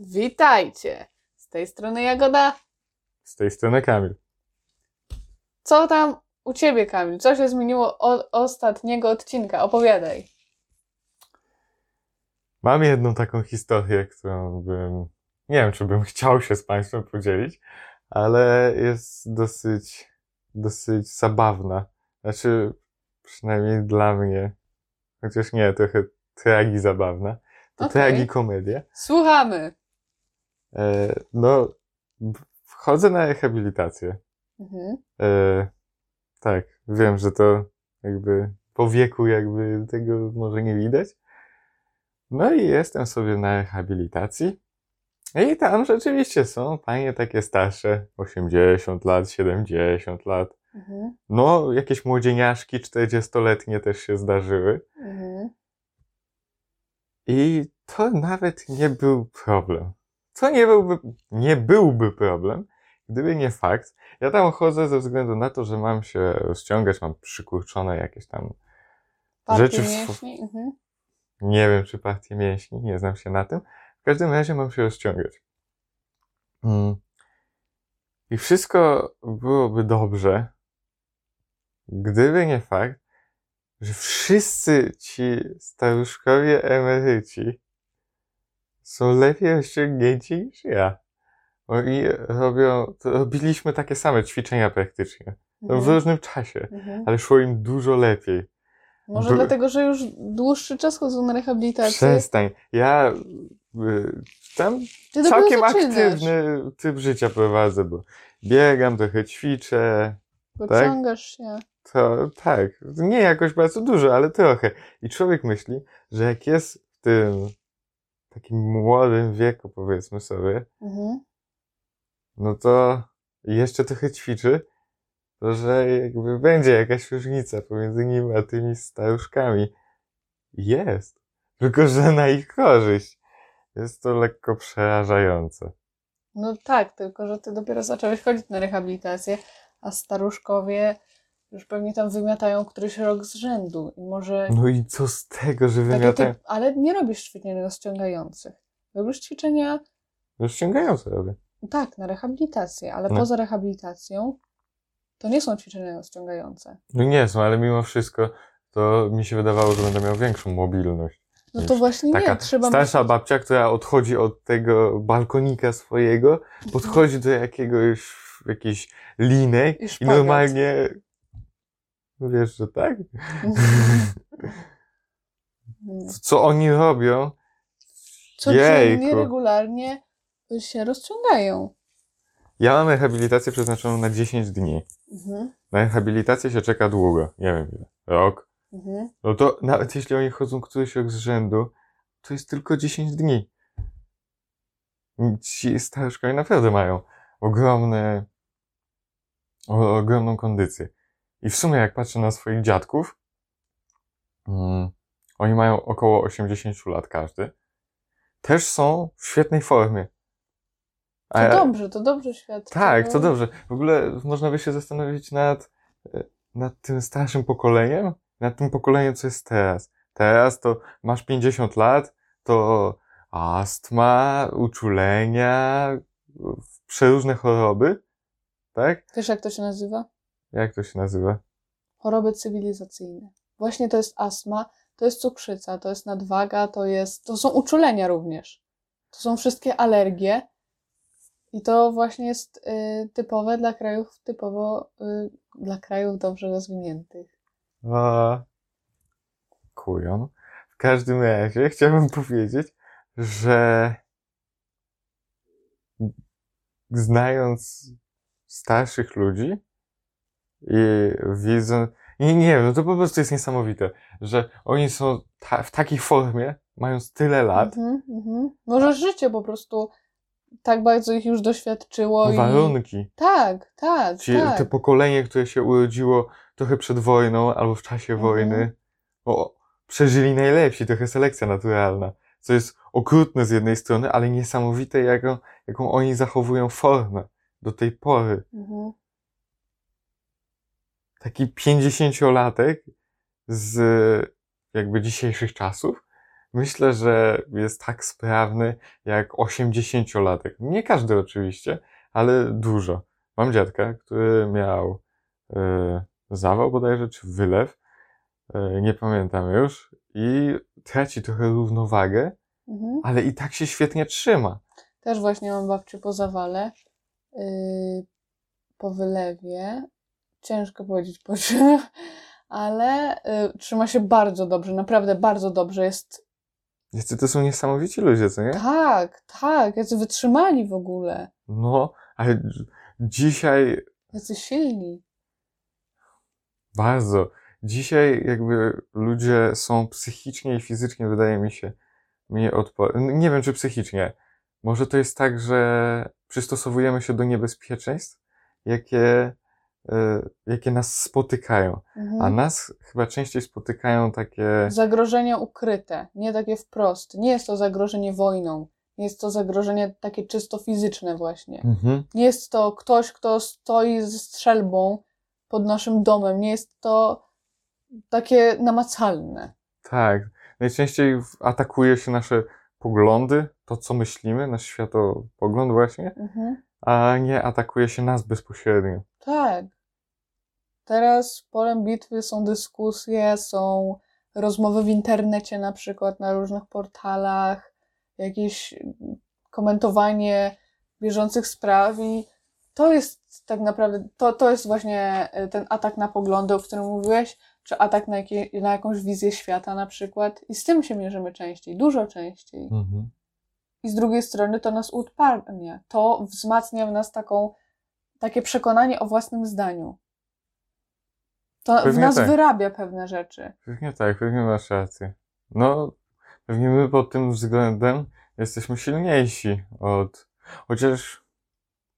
Witajcie! Z tej strony Jagoda. Z tej strony Kamil. Co tam u ciebie, Kamil? Co się zmieniło od ostatniego odcinka? Opowiadaj. Mam jedną taką historię, którą bym. Nie wiem, czy bym chciał się z Państwem podzielić, ale jest dosyć, dosyć zabawna. Znaczy, przynajmniej dla mnie, chociaż nie, trochę tragi zabawna. To Okej. tragi komedia. Słuchamy. E, no, wchodzę na rehabilitację. Mhm. E, tak, wiem, że to jakby po wieku jakby tego może nie widać. No i jestem sobie na rehabilitacji. I tam rzeczywiście są panie takie starsze, 80 lat, 70 lat. Mhm. No, jakieś młodzieniaszki 40-letnie też się zdarzyły. Mhm. I to nawet nie był problem. To nie byłby, nie byłby problem, gdyby nie fakt. Ja tam chodzę ze względu na to, że mam się rozciągać, mam przykurczone jakieś tam Partie Rzeczy w mięśni? Mhm. Nie wiem, czy partie mięśni, nie znam się na tym. W każdym razie mam się rozciągać. Mm. I wszystko byłoby dobrze, gdyby nie fakt, że wszyscy ci staruszkowie emeryci są lepiej rozciągnięci niż ja. Oni robią, robiliśmy takie same ćwiczenia praktycznie. No, w Mhm. różnym czasie, Mhm. ale szło im dużo lepiej. Może by- dlatego, że już dłuższy czas chodzą na rehabilitację. Przestań. Ja y, tam Ty całkiem aktywny typ życia prowadzę, bo biegam, trochę ćwiczę. Pociągasz się. To tak, nie jakoś bardzo dużo, ale trochę. I człowiek myśli, że jak jest w tym takim młodym wieku, powiedzmy sobie, Mhm. no to jeszcze trochę ćwiczy, to że jakby będzie jakaś różnica pomiędzy nim a tymi staruszkami. Jest. Tylko, że na ich korzyść. Jest to lekko przerażające. No tak, tylko że ty dopiero zacząłeś chodzić na rehabilitację, a staruszkowie już pewnie tam wymiatają któryś rok z rzędu. I może No i co z tego, że wymiatają? typ, ale nie robisz ćwiczeń rozciągających. Robisz ćwiczenia, Rozciągające robię. tak, na rehabilitację, ale No. poza rehabilitacją to nie są ćwiczenia rozciągające. No nie są, ale mimo wszystko to mi się wydawało, że będę miał większą mobilność. No to właśnie Taka nie, trzeba starsza babcia, która odchodzi od tego balkonika swojego, Mhm. podchodzi do jakiegoś, jakiejś linek I i normalnie wiesz, że tak? Co oni robią? Codziennie, Jejku. regularnie się rozciągają. Ja mam rehabilitację przeznaczoną na 10 dni. Mhm. Na rehabilitację się czeka długo. Nie wiem ile. Rok. Mhm. No to nawet jeśli oni chodzą któryś rok z rzędu, to jest tylko 10 dni. Ci staruszkowie naprawdę mają ogromne, o, ogromną kondycję. I w sumie jak patrzę na swoich dziadków, mm, oni mają około 80 lat każdy. Też są w świetnej formie. To A ja- dobrze, to dobrze świadczy. tak, no. to dobrze. W ogóle można by się zastanowić nad, e, nad tym starszym pokoleniem, nad tym pokoleniem, co jest teraz. Teraz to masz 50 lat, to astma, uczulenia, przeróżne choroby, tak? Wiesz, jak to się nazywa? Jak to się nazywa? Choroby cywilizacyjne. Właśnie to jest astma, to jest cukrzyca, to jest nadwaga, to jest, to są uczulenia również. To są wszystkie alergie. I to właśnie jest y, typowe dla krajów, typowo y, dla krajów dobrze rozwiniętych. A, kujon. W każdym razie chciałbym powiedzieć, że znając starszych ludzi i widząc, nie, nie wiem, no to po prostu jest niesamowite, że oni są ta, w takiej formie, mając tyle lat, Mhm, mhm. Może życie po prostu tak bardzo ich już doświadczyło i... warunki. Tak, tak, Ci, tak. Te pokolenie, które się urodziło trochę przed wojną albo w czasie Mhm. wojny, o, przeżyli najlepsi, trochę selekcja naturalna. Co jest okrutne z jednej strony, ale niesamowite, jaką, jaką oni zachowują formę do tej pory. Mhm. Taki pięćdziesięciolatek z jakby dzisiejszych czasów myślę, że jest tak sprawny jak 80-latek. Nie każdy oczywiście, ale dużo. Mam dziadka, który miał e, zawał bodajże, czy wylew, e, nie pamiętam już, i traci trochę równowagę, Mhm. ale i tak się świetnie trzyma. Też właśnie mam babcię po zawale, yy, po wylewie. Ciężko powiedzieć po czym, ale yy, trzyma się bardzo dobrze, naprawdę bardzo dobrze. Jest Jacy to są niesamowici ludzie, co nie? tak, tak, jacy wytrzymali w ogóle, No, ale dzisiaj jacy silni. bardzo. Dzisiaj jakby ludzie są psychicznie i fizycznie, wydaje mi się, mniej odporni. Nie wiem, czy psychicznie. Może to jest tak, że przystosowujemy się do niebezpieczeństw, jakie, jakie nas spotykają. Mhm. A nas chyba częściej spotykają takie. Zagrożenia ukryte, nie takie wprost. Nie jest to zagrożenie wojną, nie jest to zagrożenie takie czysto fizyczne właśnie. Mhm. Nie jest to ktoś, kto stoi ze strzelbą pod naszym domem. Nie jest to takie namacalne. Tak. Najczęściej atakuje się nasze poglądy, to co myślimy, nasz światopogląd właśnie, Mhm. A nie atakuje się nas bezpośrednio. Tak. Teraz polem bitwy są dyskusje, są rozmowy w internecie, na przykład na różnych portalach, jakieś komentowanie bieżących spraw i to jest tak naprawdę, to, to jest właśnie e, ten atak na poglądy, o którym mówiłeś, czy atak na, jakie, na jakąś wizję świata na przykład i z tym się mierzymy częściej, dużo częściej. Mhm. I z drugiej strony to nas uodparnia. To wzmacnia w nas taką, takie przekonanie o własnym zdaniu. To w Pewnie nas tak. wyrabia pewne rzeczy. Pewnie tak, pewnie masz rację. No, pewnie my pod tym względem jesteśmy silniejsi od. Chociaż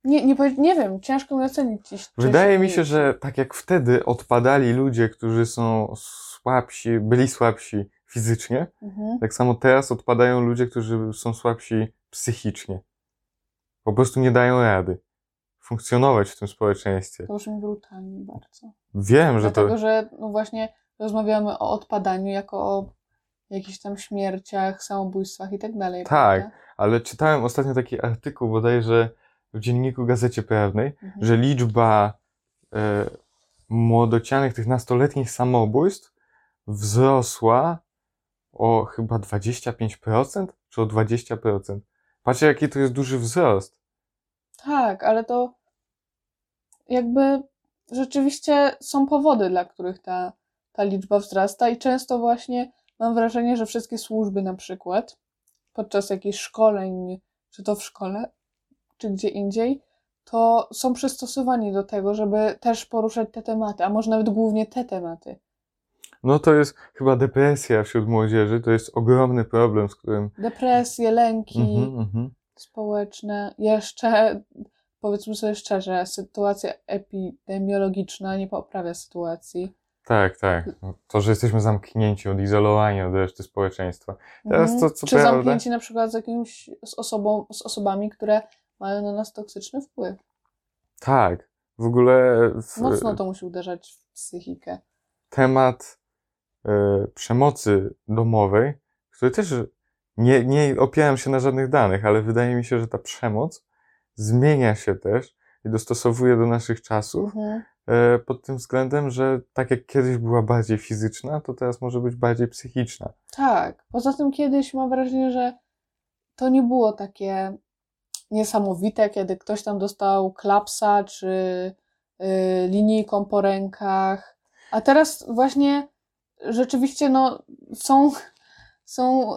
Nie, nie, nie wiem, ciężko mi ocenić czy wydaje mi się, że tak jak wtedy odpadali ludzie, którzy są słabsi, byli słabsi fizycznie, Mhm. tak samo teraz odpadają ludzie, którzy są słabsi psychicznie. Po prostu nie dają rady funkcjonować w tym społeczeństwie. To brzmi brutalnie bardzo. Wiem, że Dlatego, to. że no właśnie rozmawiamy o odpadaniu jako o jakichś tam śmierciach, samobójstwach i tak dalej. Tak. prawda? Ale czytałem ostatnio taki artykuł bodajże w dzienniku Gazecie Prawnej, Mhm. że liczba e, młodocianych, tych nastoletnich samobójstw wzrosła o chyba 25% czy o 20%. Patrzcie, jaki to jest duży wzrost. Tak, ale to jakby rzeczywiście są powody, dla których ta, ta liczba wzrasta i często właśnie mam wrażenie, że wszystkie służby na przykład podczas jakichś szkoleń, czy to w szkole, czy gdzie indziej, to są przystosowani do tego, żeby też poruszać te tematy, a może nawet głównie te tematy. No to jest chyba depresja wśród młodzieży, to jest ogromny problem, z którym. Depresje, lęki Mhm, mhm. społeczne, jeszcze powiedzmy sobie szczerze, sytuacja epidemiologiczna nie poprawia sytuacji. Tak, tak. To, że jesteśmy zamknięci, odizolowani od reszty społeczeństwa. Teraz Mhm. to, co Czy prawda- zamknięci na przykład z jakimś, z osobą, z osobami, które mają na nas toksyczny wpływ. Tak. W ogóle w, Mocno to musi uderzać w psychikę. temat przemocy domowej, który też nie, nie opieram się na żadnych danych, ale wydaje mi się, że ta przemoc zmienia się też i dostosowuje do naszych czasów Mhm. e, pod tym względem, że tak jak kiedyś była bardziej fizyczna, to teraz może być bardziej psychiczna. Tak. Poza tym kiedyś mam wrażenie, że to nie było takie niesamowite, kiedy ktoś tam dostał klapsa czy y, linijką po rękach. A teraz właśnie rzeczywiście no, są. są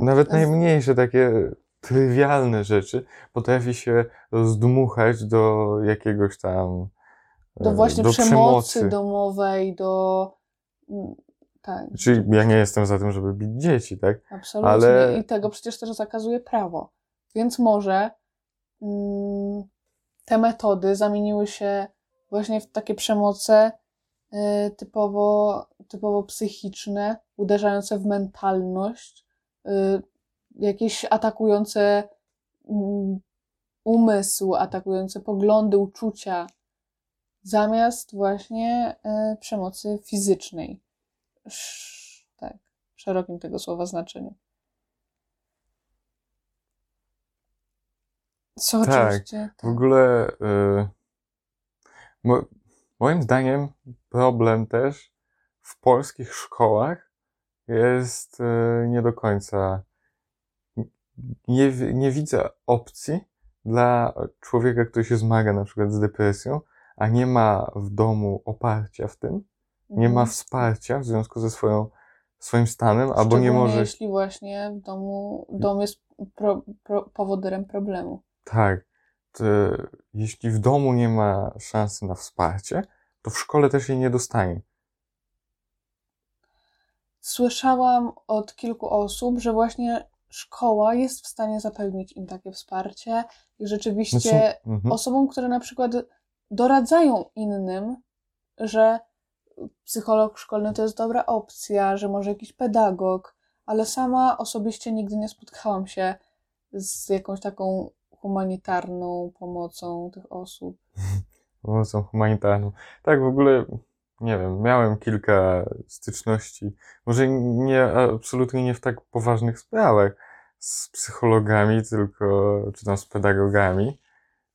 Nawet najmniejsze takie trywialne rzeczy potrafi się rozdmuchać do jakiegoś tam do e, właśnie do przemocy, domowej, do. mm, Tak, Czyli ja nie jestem za tym, żeby bić dzieci, tak? absolutnie. ale- I tego przecież też zakazuje prawo. Więc może mm, te metody zamieniły się właśnie w takie przemoce y, typowo, typowo psychiczne, uderzające w mentalność, y, jakieś atakujące mm, umysł, atakujące poglądy, uczucia, zamiast właśnie y, przemocy fizycznej. Tak. szerokim tego słowa znaczeniu. Co Tak, oczywiście. W ogóle y, mo, moim zdaniem problem też w polskich szkołach jest y, nie do końca. Nie, nie widzę opcji dla człowieka, który się zmaga na przykład z depresją, a nie ma w domu oparcia w tym, nie ma Mhm. wsparcia w związku ze swoją, swoim stanem, albo nie może. jeśli właśnie w domu dom jest pro, pro, problemu. Tak. To, jeśli w domu nie ma szansy na wsparcie, to w szkole też jej nie dostanie. Słyszałam od kilku osób, że właśnie szkoła jest w stanie zapewnić im takie wsparcie i rzeczywiście Znaczy, mhm. osobom, które na przykład doradzają innym, że psycholog szkolny to jest dobra opcja, że może jakiś pedagog, ale sama osobiście nigdy nie spotkałam się z jakąś taką humanitarną pomocą tych osób. pomocą humanitarną. Tak, w ogóle, nie wiem, miałem kilka styczności, może nie, absolutnie nie w tak poważnych sprawach z psychologami, tylko, czy tam z pedagogami,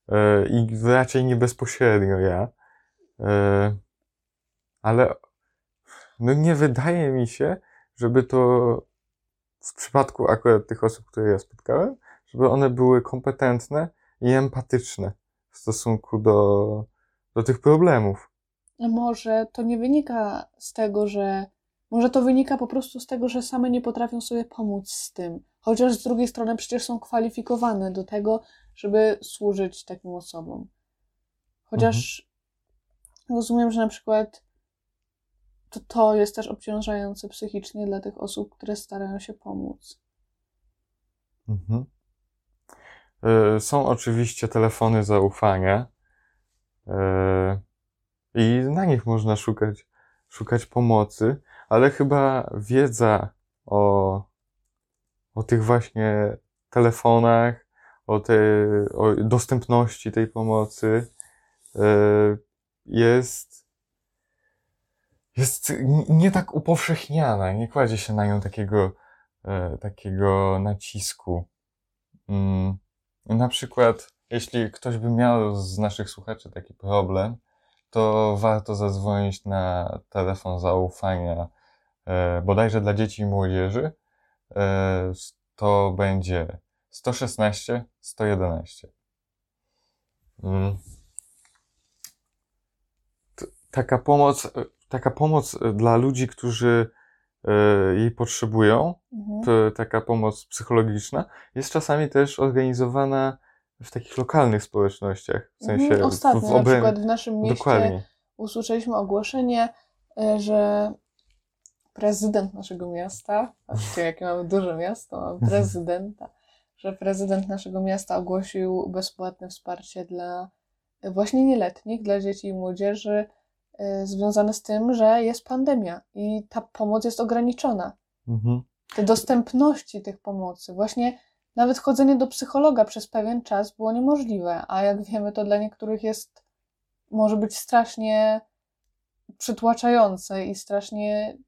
e, i raczej nie bezpośrednio ja, E, ale no nie wydaje mi się, żeby to w przypadku akurat tych osób, które ja spotkałem, żeby one były kompetentne i empatyczne w stosunku do, do tych problemów. Może to nie wynika z tego, że. Może to wynika po prostu z tego, że same nie potrafią sobie pomóc z tym. Chociaż z drugiej strony przecież są kwalifikowane do tego, żeby służyć takim osobom. Chociaż rozumiem, że na przykład to, to jest też obciążające psychicznie dla tych osób, które starają się pomóc. Mhm. Y, Są oczywiście telefony zaufania y, i na nich można szukać, szukać pomocy, ale chyba wiedza o, o tych właśnie telefonach, o, tej, o dostępności tej pomocy y, jest, jest nie tak upowszechniana, nie kładzie się na nią takiego, e, takiego nacisku. Mm, Na przykład, jeśli ktoś by miał z naszych słuchaczy taki problem, to warto zadzwonić na telefon zaufania, e, bodajże dla dzieci i młodzieży. E, To będzie 116 111. Mm. Taka pomoc, taka pomoc dla ludzi, którzy e, jej potrzebują, Mhm. taka pomoc psychologiczna jest czasami też organizowana w takich lokalnych społecznościach. W sensie Mhm. Ostatnio w, w na przykład w naszym mieście Dokładnie. usłyszeliśmy ogłoszenie, e, że prezydent naszego miasta, patrzcie jakie mamy duże miasto, mamy prezydenta, że prezydent naszego miasta ogłosił bezpłatne wsparcie dla e, właśnie nieletnich, dla dzieci i młodzieży, e, związane z tym, że jest pandemia i ta pomoc jest ograniczona. Mhm. Te dostępności tych pomocy, właśnie nawet chodzenie do psychologa przez pewien czas było niemożliwe, a jak wiemy, to dla niektórych jest, może być strasznie przytłaczające i strasznie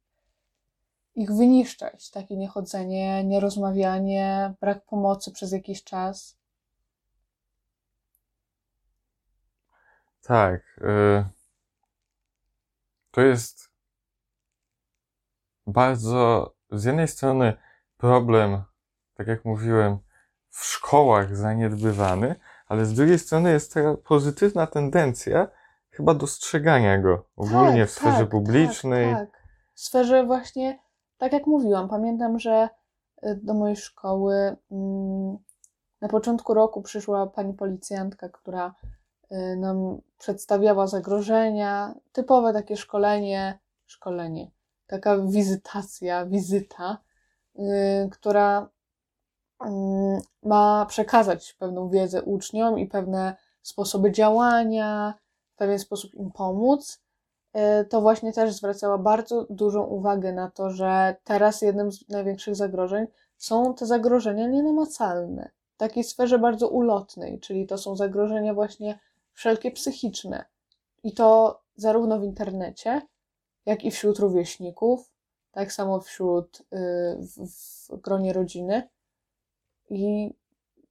ich wyniszczać. Takie niechodzenie, nierozmawianie, brak pomocy przez jakiś czas. Tak. y, To jest bardzo, z jednej strony problem, tak jak mówiłem, w szkołach zaniedbywany, ale z drugiej strony jest taka pozytywna tendencja chyba dostrzegania go ogólnie Tak, w sferze tak, publicznej. Tak, tak. W sferze właśnie, tak jak mówiłam, pamiętam, że y, do mojej szkoły mm, na początku roku przyszła pani policjantka, która y, nam przedstawiała zagrożenia, typowe takie szkolenie, szkolenie, taka wizytacja, wizyta, y, która ma przekazać pewną wiedzę uczniom i pewne sposoby działania, w pewien sposób im pomóc, y, to właśnie też zwracała bardzo dużą uwagę na to, że teraz jednym z największych zagrożeń są te zagrożenia nienamacalne, w takiej sferze bardzo ulotnej, czyli to są zagrożenia właśnie wszelkie psychiczne. I to zarówno w internecie, jak i wśród rówieśników, tak samo wśród, y, w, w gronie rodziny. I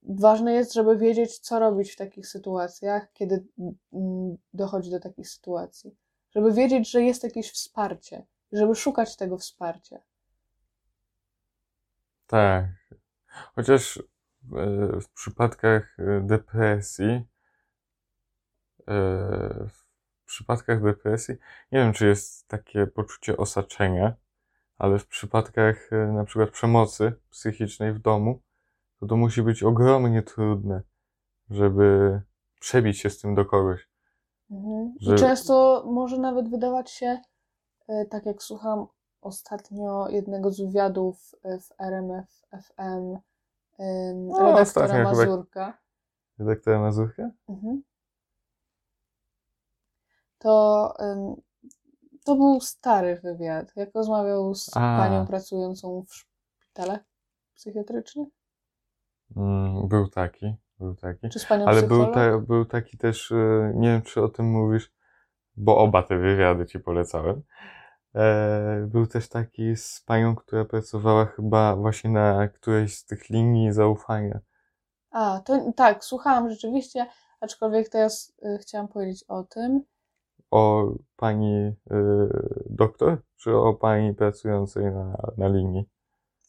ważne jest, żeby wiedzieć, co robić w takich sytuacjach, kiedy mm, dochodzi do takich sytuacji. Żeby wiedzieć, że jest jakieś wsparcie, żeby szukać tego wsparcia. Tak. Chociaż e, w przypadkach e, depresji, e, w przypadkach depresji, nie wiem, czy jest takie poczucie osaczenia, ale w przypadkach na przykład przemocy psychicznej w domu, to to musi być ogromnie trudne, żeby przebić się z tym do kogoś. Mhm. Że... I często może nawet wydawać się, tak jak słucham ostatnio jednego z wywiadów e, w RMF FM no, redaktora Mazurka. Redaktora Mazurka? Mhm. To, to był stary wywiad, jak rozmawiał z A. panią pracującą w szpitalach psychiatrycznych. Mm, był taki, był taki. Czy z panią Ale był, ta, był taki też, e, nie wiem czy o tym mówisz, bo oba te wywiady ci polecałem. E, był też taki z panią, która pracowała chyba właśnie na którejś z tych linii zaufania. A, to tak, słuchałam rzeczywiście, aczkolwiek teraz y, chciałam powiedzieć o tym. O pani y, doktor, czy o pani pracującej na, na linii?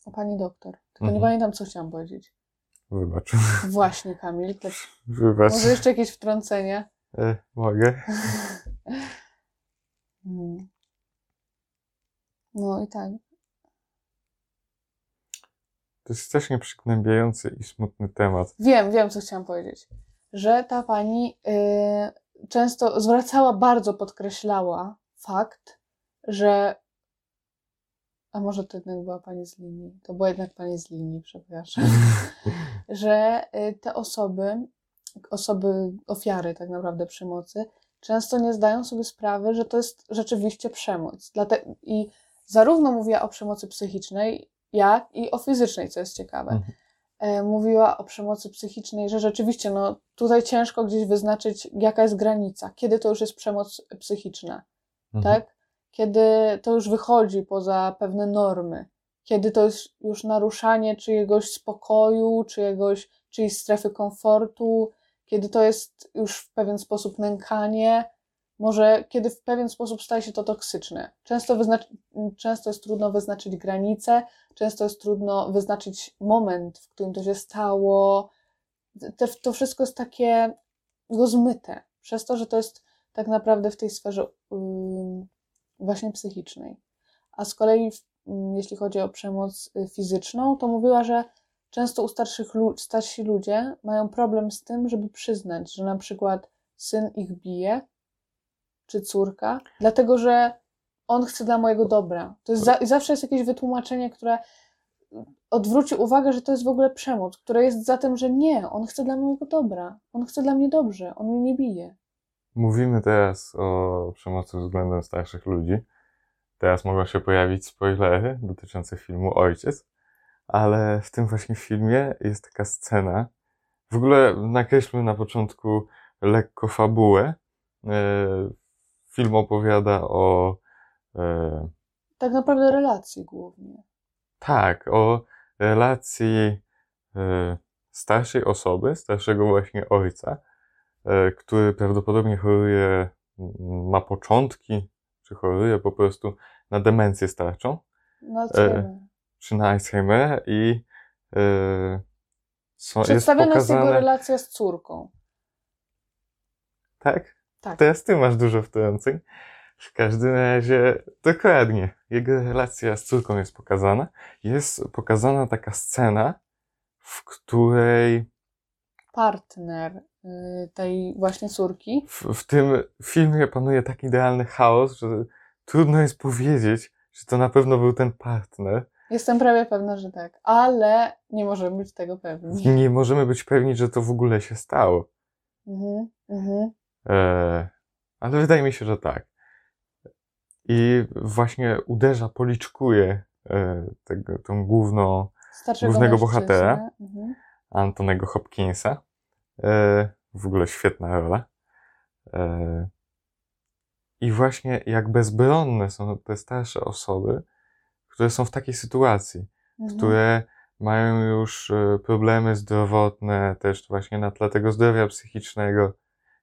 O pani doktor. Tylko mhm. nie pamiętam, co chciałam powiedzieć. Wybacz. Właśnie, Kamil. Tak. Wybacz. Może jeszcze jakieś wtrącenie? E, mogę. hmm. No i tak. To jest strasznie przygnębiający i smutny temat. Wiem, wiem, co chciałam powiedzieć. Że ta pani yy, często zwracała, bardzo podkreślała fakt, że. A może to jednak była pani z linii? To była jednak pani z linii, przepraszam. że yy, te osoby, osoby, ofiary tak naprawdę przemocy, często nie zdają sobie sprawy, że to jest rzeczywiście przemoc. Dlate- I zarówno mówiła o przemocy psychicznej, jak i o fizycznej, co jest ciekawe. Mhm. E, mówiła o przemocy psychicznej, że rzeczywiście no, tutaj ciężko gdzieś wyznaczyć, jaka jest granica, kiedy to już jest przemoc psychiczna, mhm. tak? Kiedy to już wychodzi poza pewne normy, kiedy to jest już naruszanie czyjegoś spokoju, czyjegoś, czyjejś strefy komfortu, kiedy to jest już w pewien sposób nękanie, może kiedy w pewien sposób staje się to toksyczne. Często, często jest trudno wyznaczyć granice, często jest trudno wyznaczyć moment, w którym to się stało. Te, to wszystko jest takie rozmyte, przez to, że to jest tak naprawdę w tej sferze właśnie psychicznej. A z kolei, yy, jeśli chodzi o przemoc y, fizyczną, to mówiła, że często u starszych starsi ludzie mają problem z tym, żeby przyznać, że na przykład syn ich bije, czy córka, dlatego że on chce dla mojego dobra. To jest za, zawsze jest jakieś wytłumaczenie, które odwróci uwagę, że to jest w ogóle przemoc, które jest za tym, że nie, on chce dla mojego dobra, on chce dla mnie dobrze, on mnie nie bije. Mówimy teraz o przemocy względem starszych ludzi. Teraz mogą się pojawić spoilery dotyczące filmu Ojciec, ale w tym właśnie filmie jest taka scena. W ogóle nakreślmy na początku lekko fabułę. E, film opowiada o. E, tak naprawdę relacji głównie. Tak, o relacji e, starszej osoby, starszego właśnie ojca, który prawdopodobnie choruje, ma początki, czy choruje po prostu na demencję starczą. Na Alzheimer. czy na Alzheimer i są, Przedstawiona jest, pokazane... jest jego relacja z córką. Tak? Tak. Teraz ty masz dużo wtrąceń. W każdym razie, dokładnie, jego relacja z córką jest pokazana. Jest pokazana taka scena, w której partner y, tej właśnie córki. W, w, tym filmie panuje tak idealny chaos, że trudno jest powiedzieć, że to na pewno był ten partner. Jestem prawie pewna, że tak, ale nie możemy być tego pewni. Nie możemy być pewni, że to w ogóle się stało. Mhm, mhm. E, ale wydaje mi się, że tak. I właśnie uderza, policzkuje e, tego, tą główną, Starszego głównego bohatera, mhm. Antonego Hopkinsa. E, w ogóle świetna rola. E, I właśnie jak bezbronne są te starsze osoby, które są w takiej sytuacji, Mhm. które mają już e, problemy zdrowotne, też właśnie na tle tego zdrowia psychicznego,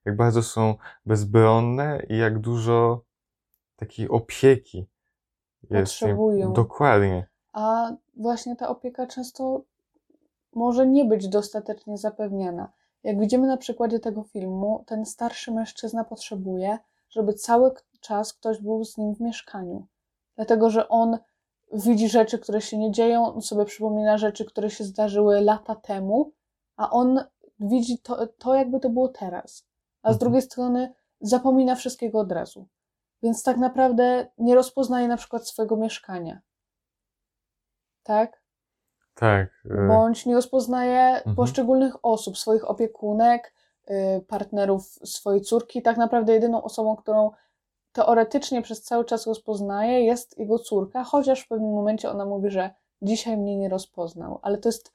jak bardzo są bezbronne i jak dużo takiej opieki jest im. Potrzebują. Dokładnie. A właśnie ta opieka często może nie być dostatecznie zapewniana. Jak widzimy na przykładzie tego filmu, ten starszy mężczyzna potrzebuje, żeby cały czas ktoś był z nim w mieszkaniu. Dlatego, że on widzi rzeczy, które się nie dzieją, on sobie przypomina rzeczy, które się zdarzyły lata temu, a on widzi to, to jakby to było teraz. A z Mhm. drugiej strony zapomina wszystkiego od razu. Więc tak naprawdę nie rozpoznaje na przykład swojego mieszkania. Tak? Tak. e, Bądź nie rozpoznaje Mhm. poszczególnych osób, swoich opiekunek, y, partnerów swojej córki. Tak naprawdę jedyną osobą, którą teoretycznie przez cały czas rozpoznaje, jest jego córka, chociaż w pewnym momencie ona mówi, że dzisiaj mnie nie rozpoznał. Ale to jest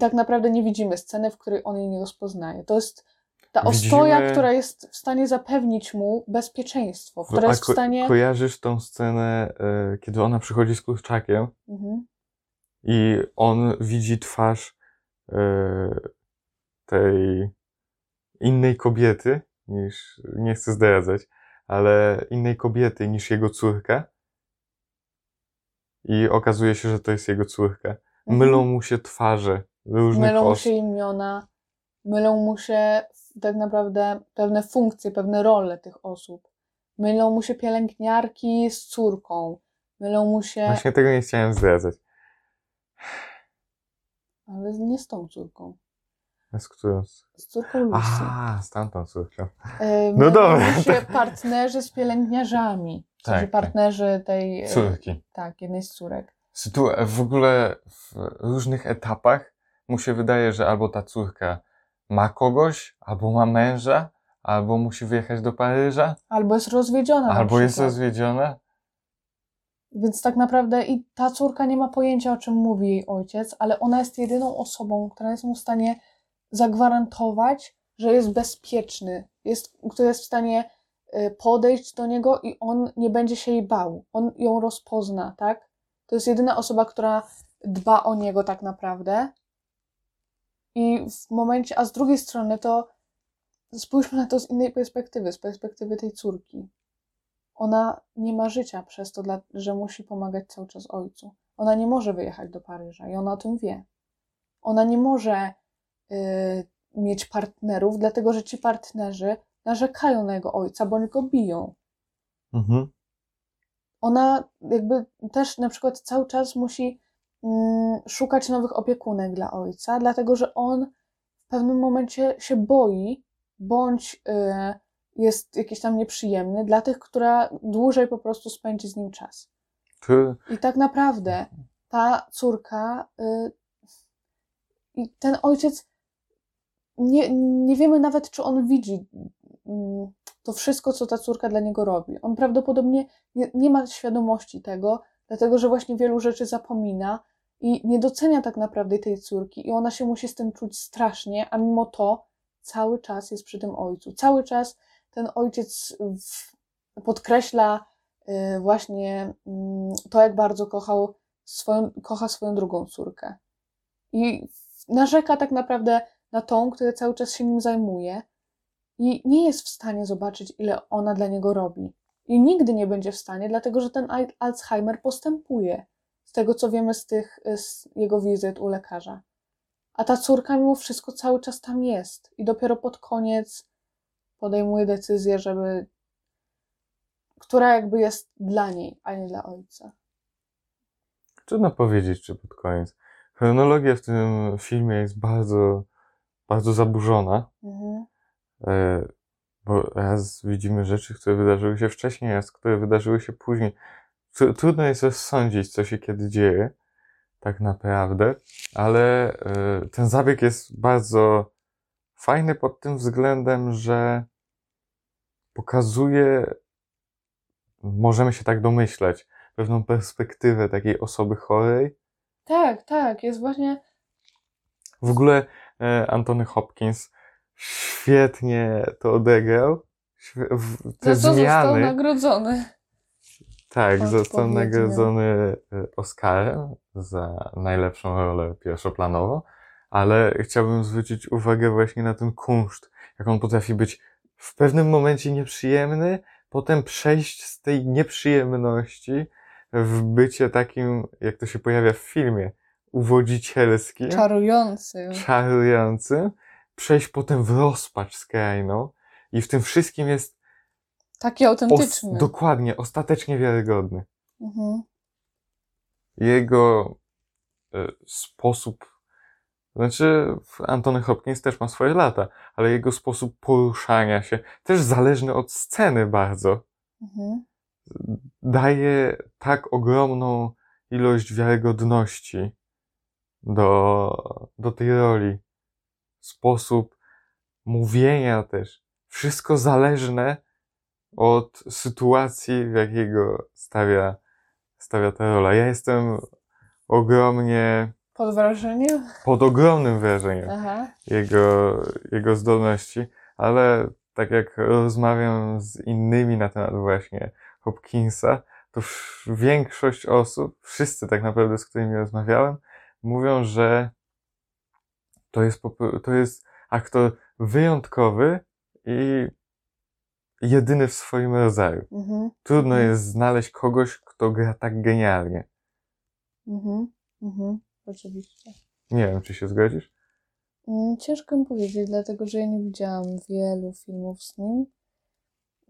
tak naprawdę nie widzimy sceny, w której on jej nie rozpoznaje. To jest ta ostoja, Widzimy- która jest w stanie zapewnić mu bezpieczeństwo, która a jest w ko- stanie. kojarzysz tą scenę, e, kiedy ona przychodzi z kurczakiem Mhm. I on widzi twarz e, tej innej kobiety niż, nie chcę zdradzać, ale innej kobiety niż jego córka. I okazuje się, że to jest jego córka. Mhm. Mylą mu się twarze różnych Mylą mu się imiona, mylą mu się tak naprawdę pewne funkcje, pewne role tych osób. Mylą mu się pielęgniarki z córką. Mylą mu się, Właśnie tego nie chciałem zdradzać. Ale nie z tą córką. Z którą? Z córką Lucy. A, z tamtą córką. E, no dobra, się tak. partnerzy z pielęgniarzami. W sensie Tak, tak. partnerzy tej, e, Córki. tak, jednej z córek. W ogóle w różnych etapach mu się wydaje, że albo ta córka ma kogoś, albo ma męża, albo musi wyjechać do Paryża, Albo jest rozwiedziona na albo jest rozwiedziona. Więc tak naprawdę i ta córka nie ma pojęcia, o czym mówi jej ojciec, ale ona jest jedyną osobą, która jest mu w stanie zagwarantować, że jest bezpieczny, jest, która jest w stanie y, podejść do niego i on nie będzie się jej bał. On ją rozpozna, tak? To jest jedyna osoba, która dba o niego tak naprawdę. I w momencie, a z drugiej strony to spójrzmy na to z innej perspektywy, z perspektywy tej córki ona nie ma życia przez to, że musi pomagać cały czas ojcu. Ona nie może wyjechać do Paryża i ona o tym wie. Ona nie może y, mieć partnerów, dlatego że ci partnerzy narzekają na jego ojca, bądź go biją. Mhm. Ona jakby też na przykład cały czas musi mm, szukać nowych opiekunek dla ojca, dlatego że on w pewnym momencie się boi, bądź y, jest jakiś tam nieprzyjemny dla tych, która dłużej po prostu spędzi z nim czas. To, I tak naprawdę ta córka y, i ten ojciec, nie, nie wiemy nawet, czy on widzi mm, to wszystko, co ta córka dla niego robi. On prawdopodobnie nie, nie ma świadomości tego, dlatego że właśnie wielu rzeczy zapomina i nie docenia tak naprawdę tej córki, i ona się musi z tym czuć strasznie, a mimo to cały czas jest przy tym ojcu. Cały czas ten ojciec podkreśla y, właśnie mm, to, jak bardzo kochał swoją, kocha swoją drugą córkę. I narzeka tak naprawdę na tą, która cały czas się nim zajmuje i nie jest w stanie zobaczyć, ile ona dla niego robi. I nigdy nie będzie w stanie, dlatego że ten Al- Alzheimer postępuje. Z tego, co wiemy z tych z jego wizyt u lekarza. A ta córka mimo wszystko cały czas tam jest. I dopiero pod koniec podejmuje decyzję, żeby. która jakby jest dla niej, a nie dla ojca. trudno powiedzieć, czy pod koniec. Chronologia w tym filmie jest bardzo, bardzo zaburzona. Mhm. E, bo raz widzimy rzeczy, które wydarzyły się wcześniej, raz, które wydarzyły się później. Tru- Trudno jest rozsądzić, co się kiedy dzieje, tak naprawdę, ale e, ten zabieg jest bardzo fajny pod tym względem, że pokazuje, możemy się tak domyśleć, pewną perspektywę takiej osoby chorej. Tak, tak, jest właśnie. W ogóle e, Antony Hopkins świetnie to odegrał. Te Za co został zmiany, nagrodzony. Tak, został nagrodzony e, Oscarem za najlepszą rolę pierwszoplanową, ale chciałbym zwrócić uwagę właśnie na ten kunszt, jak on potrafi być w pewnym momencie nieprzyjemny, potem przejść z tej nieprzyjemności w bycie takim, jak to się pojawia w filmie, uwodzicielskim, Czarujący. czarującym, przejść potem w rozpacz skrajną i w tym wszystkim jest Taki os- autentyczny. dokładnie, ostatecznie wiarygodny. Mhm. Jego e, sposób, znaczy Antony Hopkins też ma swoje lata, ale jego sposób poruszania się, też zależny od sceny bardzo, Mhm. daje tak ogromną ilość wiarygodności do, do tej roli. Sposób mówienia też. Wszystko zależne od sytuacji, w jakiej go stawia, stawia ta rola. Ja jestem ogromnie, Pod wrażeniem? pod ogromnym wrażeniem Aha. jego, jego zdolności, ale tak jak rozmawiam z innymi na temat właśnie Hopkinsa, to większość osób, wszyscy tak naprawdę, z którymi rozmawiałem, mówią, że to jest, to jest aktor wyjątkowy i jedyny w swoim rodzaju. Mhm. Trudno Mhm. jest znaleźć kogoś, kto gra tak genialnie. Mhm. Mhm. Oczywiście. Nie wiem, czy się zgodzisz? Mm, Ciężko mi powiedzieć, dlatego że ja nie widziałam wielu filmów z nim.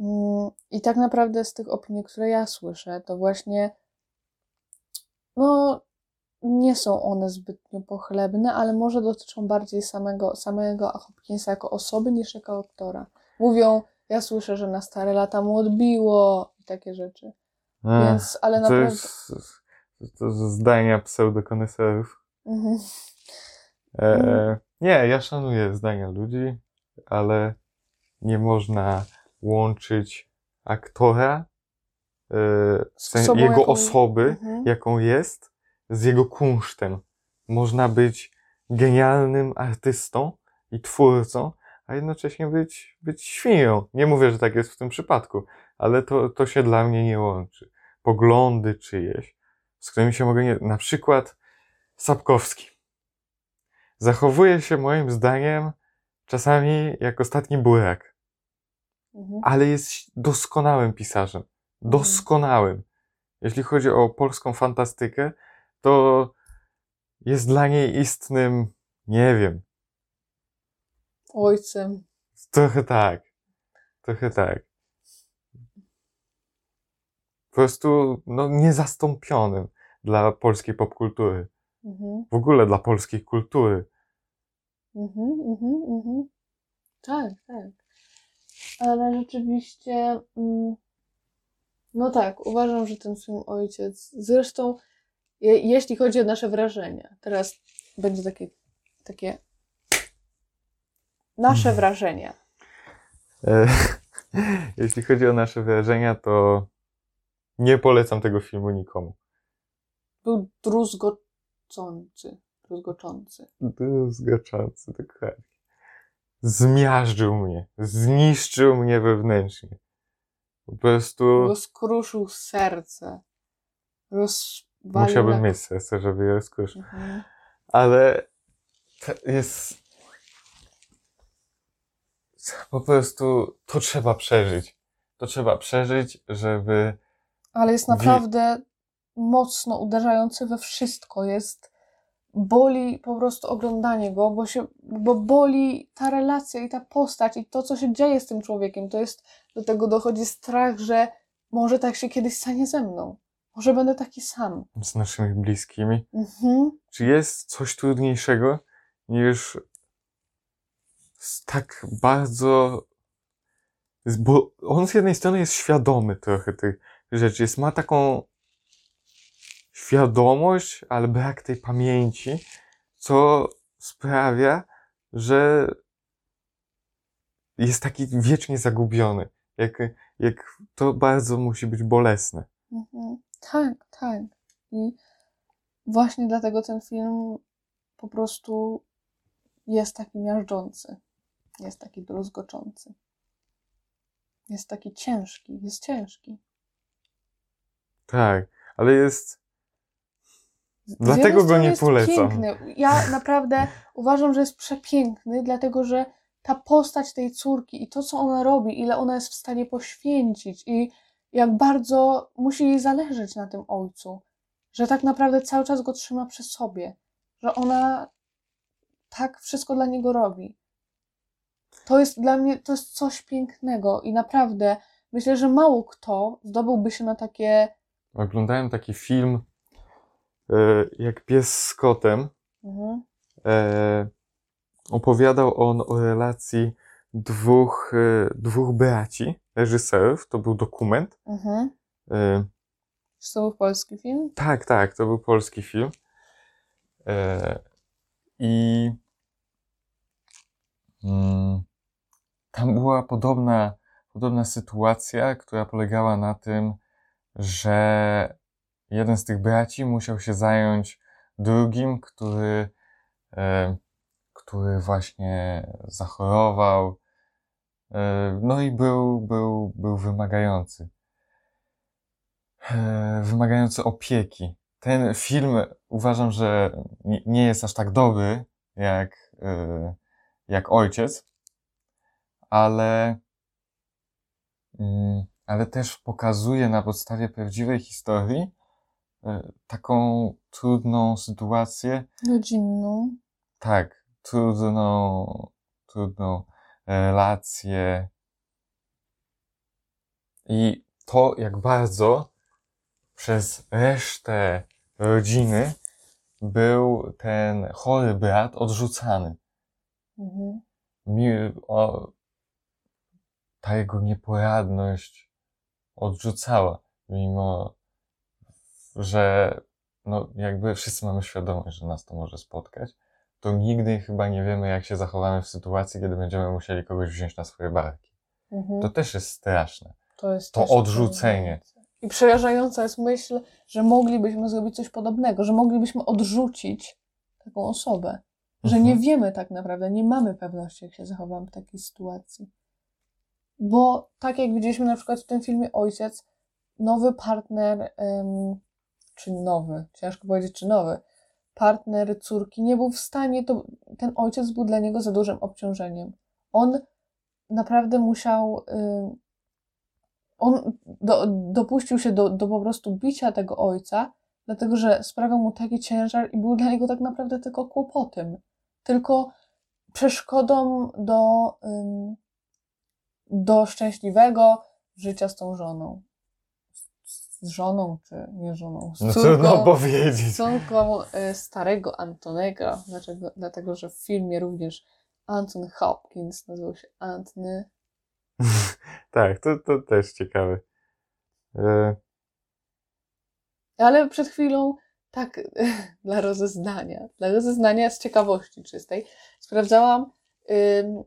Mm, I tak naprawdę z tych opinii, które ja słyszę, to właśnie no nie są one zbytnio pochlebne, ale może dotyczą bardziej samego, samego Hopkinsa jako osoby niż jako aktora. Mówią, ja słyszę, że na stare lata mu odbiło i takie rzeczy. Ech, Więc, ale naprawdę... jest to zdania pseudokoneserów. Mhm. E, Mm. nie, ja szanuję zdania ludzi, ale nie można łączyć aktora, e, Z jego jaką- osoby, Mhm. jaką jest, z jego kunsztem. Można być genialnym artystą i twórcą, a jednocześnie być, być świnią. Nie mówię, że tak jest w tym przypadku, ale to, to się dla mnie nie łączy. Poglądy czyjeś, z którymi się mogę nie... Na przykład Sapkowski. Zachowuje się moim zdaniem czasami jak ostatni burak, Mhm. ale jest doskonałym pisarzem. Doskonałym. Jeśli chodzi o polską fantastykę, to jest dla niej istnym, nie wiem, Ojcem. trochę tak. Trochę tak. Po prostu, no, niezastąpionym dla polskiej popkultury. Mhm. W ogóle dla polskiej kultury. Mhm, mhm, mhm. Tak, tak. Ale rzeczywiście, mm, no tak, uważam, że ten film Ojciec, zresztą je, jeśli chodzi o nasze wrażenia, teraz będzie takie, takie nasze Mhm. wrażenia. E, Jeśli chodzi o nasze wrażenia, to nie polecam tego filmu nikomu. Był druzgocący, druzgoczący. Druzgoczący, dokładnie. Zmiażdżył mnie. Zniszczył mnie wewnętrznie. Po prostu Rozkruszył serce. Rozwalił musiałbym na... mieć serce, żeby je rozkruszyć. Mhm. Ale to jest. Po prostu to trzeba przeżyć. To trzeba przeżyć, żeby. Ale jest naprawdę mocno uderzający we wszystko. Jest boli po prostu oglądanie go, bo się, bo boli ta relacja i ta postać i to, co się dzieje z tym człowiekiem. To jest, do tego dochodzi strach, że może tak się kiedyś stanie ze mną. Może będę taki sam. z naszymi bliskimi. Mhm. Czy jest coś trudniejszego niż tak bardzo. Bo on z jednej strony jest świadomy trochę tych rzeczy, jest, ma taką świadomość, ale brak tej pamięci, co sprawia, że jest taki wiecznie zagubiony. Jak, jak to bardzo musi być bolesne. Mhm. Tak, tak. I właśnie dlatego ten film po prostu jest taki miażdżący. Jest taki druzgoczący. Jest taki ciężki. Jest ciężki. Tak, ale jest. Dlatego go nie jest polecam. Piękny. Ja naprawdę uważam, że jest przepiękny, dlatego że ta postać tej córki i to, co ona robi, ile ona jest w stanie poświęcić i jak bardzo musi jej zależeć na tym ojcu, że tak naprawdę cały czas go trzyma przy sobie, że ona tak wszystko dla niego robi. To jest dla mnie, to jest coś pięknego i naprawdę myślę, że mało kto zdobyłby się na takie. Oglądałem taki film jak pies z kotem. Mhm. E, opowiadał on o relacji dwóch, e, dwóch braci, reżyserów. To był dokument. Mhm. E, Czy to był polski film? tak, tak, to był polski film. E, I mm, tam była podobna, podobna sytuacja, która polegała na tym, że jeden z tych braci musiał się zająć drugim, który, e, który właśnie zachorował. E, no i był, był, był wymagający. E, wymagający opieki. Ten film uważam, że nie- jest aż tak dobry jak, jak ojciec, ale, mm, ale też pokazuje na podstawie prawdziwej historii taką trudną sytuację, Rodzinną. tak, trudną, trudną relację. I to, jak bardzo przez resztę rodziny był ten chory brat odrzucany. Mhm. Mi, o, ta jego nieporadność odrzucała, mimo że no, jakby wszyscy mamy świadomość, że nas to może spotkać, to nigdy chyba nie wiemy, jak się zachowamy w sytuacji, kiedy będziemy musieli kogoś wziąć na swoje barki. Mhm. To też jest straszne. To jest To odrzucenie. I przerażająca jest myśl, że moglibyśmy zrobić coś podobnego, że moglibyśmy odrzucić taką osobę. Że Mhm. nie wiemy tak naprawdę, nie mamy pewności, jak się zachowamy w takiej sytuacji. Bo tak jak widzieliśmy na przykład w tym filmie Ojciec, nowy partner, czy nowy, ciężko powiedzieć, czy nowy, partner córki nie był w stanie, to ten ojciec był dla niego za dużym obciążeniem. On naprawdę musiał, ym, on do, dopuścił się do, do po prostu bicia tego ojca, dlatego że sprawiał mu taki ciężar i był dla niego tak naprawdę tylko kłopotem, tylko przeszkodą do, do szczęśliwego życia z tą żoną. Z, żoną, czy nie żoną? Z No córką, trudno powiedzieć. z córką y, starego Antonego, dlaczego, dlatego że w filmie również Anton Hopkins nazywał się Antony. Tak, to, to też ciekawe. E, Ale przed chwilą, tak dla rozeznania, dla rozeznania z ciekawości czystej, sprawdzałam, ym,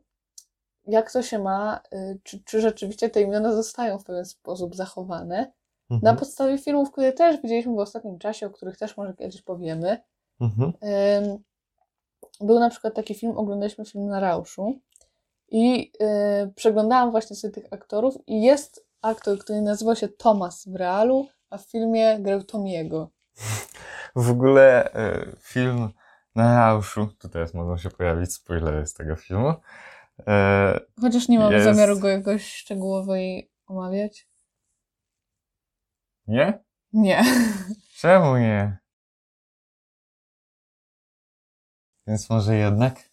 jak to się ma, y, czy, czy rzeczywiście te imiona zostają w pewien sposób zachowane. Na mhm, podstawie filmów, które też widzieliśmy w ostatnim czasie, o których też może kiedyś powiemy, mhm. Był na przykład taki film, oglądaliśmy film na Rauszu i y, przeglądałam właśnie sobie tych aktorów i jest aktor, który nazywa się Thomas w realu, a w filmie grał Tomiego. W ogóle e, film na Rauszu, tu teraz mogą się pojawić spoilery z tego filmu. E, Chociaż nie mam Jest. zamiaru go jakoś szczegółowej omawiać. Nie? Nie. Czemu nie? Więc może jednak?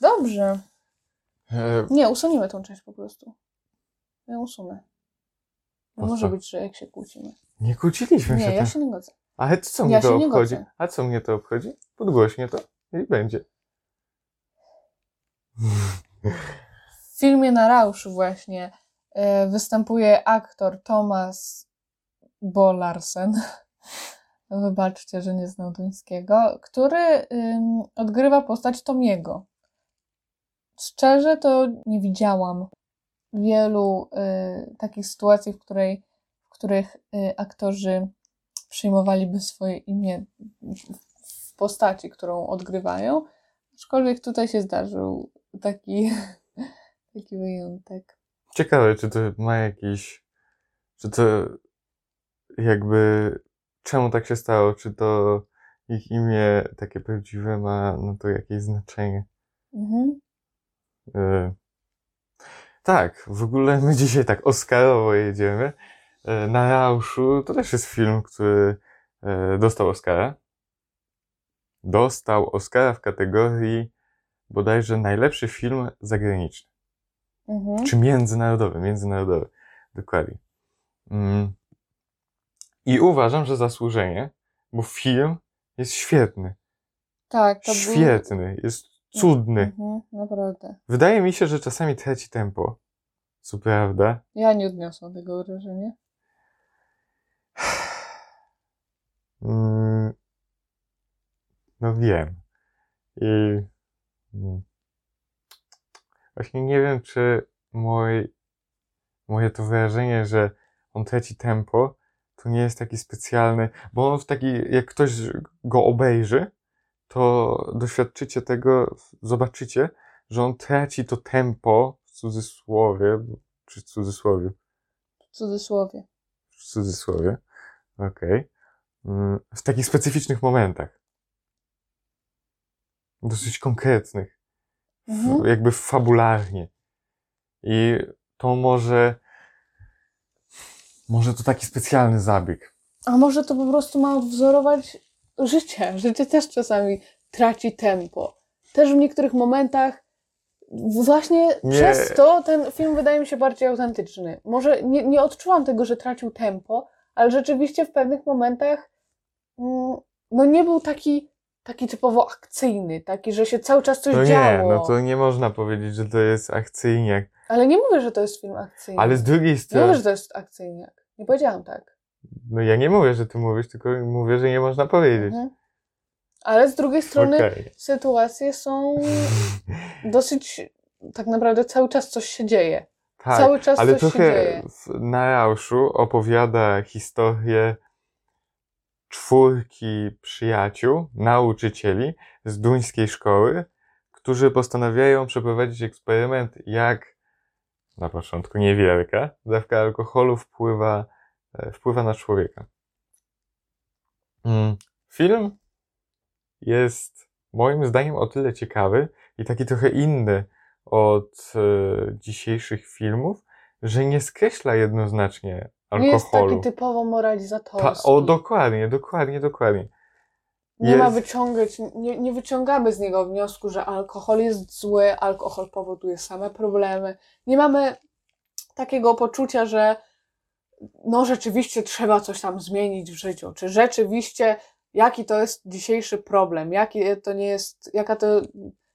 Dobrze. E, Nie, usuniemy tą część po prostu. Ja usunę. Nie może być, że jak się kłócimy. nie kłóciliśmy się. Nie, ja tak. się nie godzę. Ale co ja mnie to nie obchodzi? A co mnie to obchodzi? Podgłośnie to i będzie. W filmie na Rauszu właśnie e, występuje aktor Thomas Bo Larsen. Wybaczcie, że nie znał duńskiego, który ym, odgrywa postać Tomiego. Szczerze to nie widziałam wielu y, takich sytuacji, w, której, w których y, aktorzy przyjmowaliby swoje imię w postaci, którą odgrywają. Aczkolwiek tutaj się zdarzył taki, taki wyjątek. Ciekawe, czy to ma jakiś. Czy to jakby czemu tak się stało? Czy to ich imię takie prawdziwe ma no to jakieś znaczenie? Mhm. E, tak, w ogóle my dzisiaj tak Oscarowo jedziemy. E, na Rauszu to też jest film, który e, dostał Oscara. Dostał Oscara w kategorii bodajże najlepszy film zagraniczny. Mhm. Czy międzynarodowy, międzynarodowy. Dokładnie. Mm. I uważam, że zasłużenie, bo film jest świetny. Tak, to był... Świetny, jest cudny. Mhm, naprawdę. Wydaje mi się, że czasami traci tempo. Co prawda. Ja nie odniosłam tego wrażenia. Mm, No wiem. I mm, właśnie nie wiem, czy mój, moje to wrażenie, że on traci tempo, to nie jest taki specjalny, bo on w taki, jak ktoś go obejrzy, to doświadczycie tego, zobaczycie, że on traci to tempo w cudzysłowie, czy w cudzysłowie, W cudzysłowie. w cudzysłowie, okej, mm, w takich specyficznych momentach. Dosyć konkretnych, Mhm. jakby fabularnie. I to może, może to taki specjalny zabieg. A może to po prostu ma odwzorować życie. Życie też czasami traci tempo. Też w niektórych momentach właśnie Nie. przez to ten film wydaje mi się bardziej autentyczny. Może nie, nie odczułam tego, że tracił tempo, ale rzeczywiście w pewnych momentach mm, no nie był taki, taki typowo akcyjny, taki, że się cały czas coś To nie, działo. no to nie można powiedzieć, że to jest akcyjniak. Ale nie mówię, że to jest film akcyjny. Ale z drugiej Nie mówię, strony, że to jest akcyjniak. Nie powiedziałam tak. no ja nie mówię, że ty mówisz, tylko mówię, że nie można powiedzieć. Mhm. Ale z drugiej strony Okej. sytuacje są dosyć, tak naprawdę cały czas coś się dzieje. Tak, cały czas ale coś się trochę dzieje. w- na Rauszu opowiada historię czwórki przyjaciół, nauczycieli z duńskiej szkoły, którzy postanawiają przeprowadzić eksperyment, jak na początku niewielka dawka alkoholu wpływa, e, wpływa na człowieka. Mm, Film jest moim zdaniem o tyle ciekawy i taki trochę inny od e, dzisiejszych filmów, że nie skreśla jednoznacznie Nie jest alkoholu. taki typowo moralizatorski. Ta, o, dokładnie, dokładnie, dokładnie. Nie ma jest- wyciągać, nie, nie wyciągamy z niego wniosku, że alkohol jest zły, alkohol powoduje same problemy. Nie mamy takiego poczucia, że no rzeczywiście trzeba coś tam zmienić w życiu, czy rzeczywiście jaki to jest dzisiejszy problem, jaki to nie jest, jaka to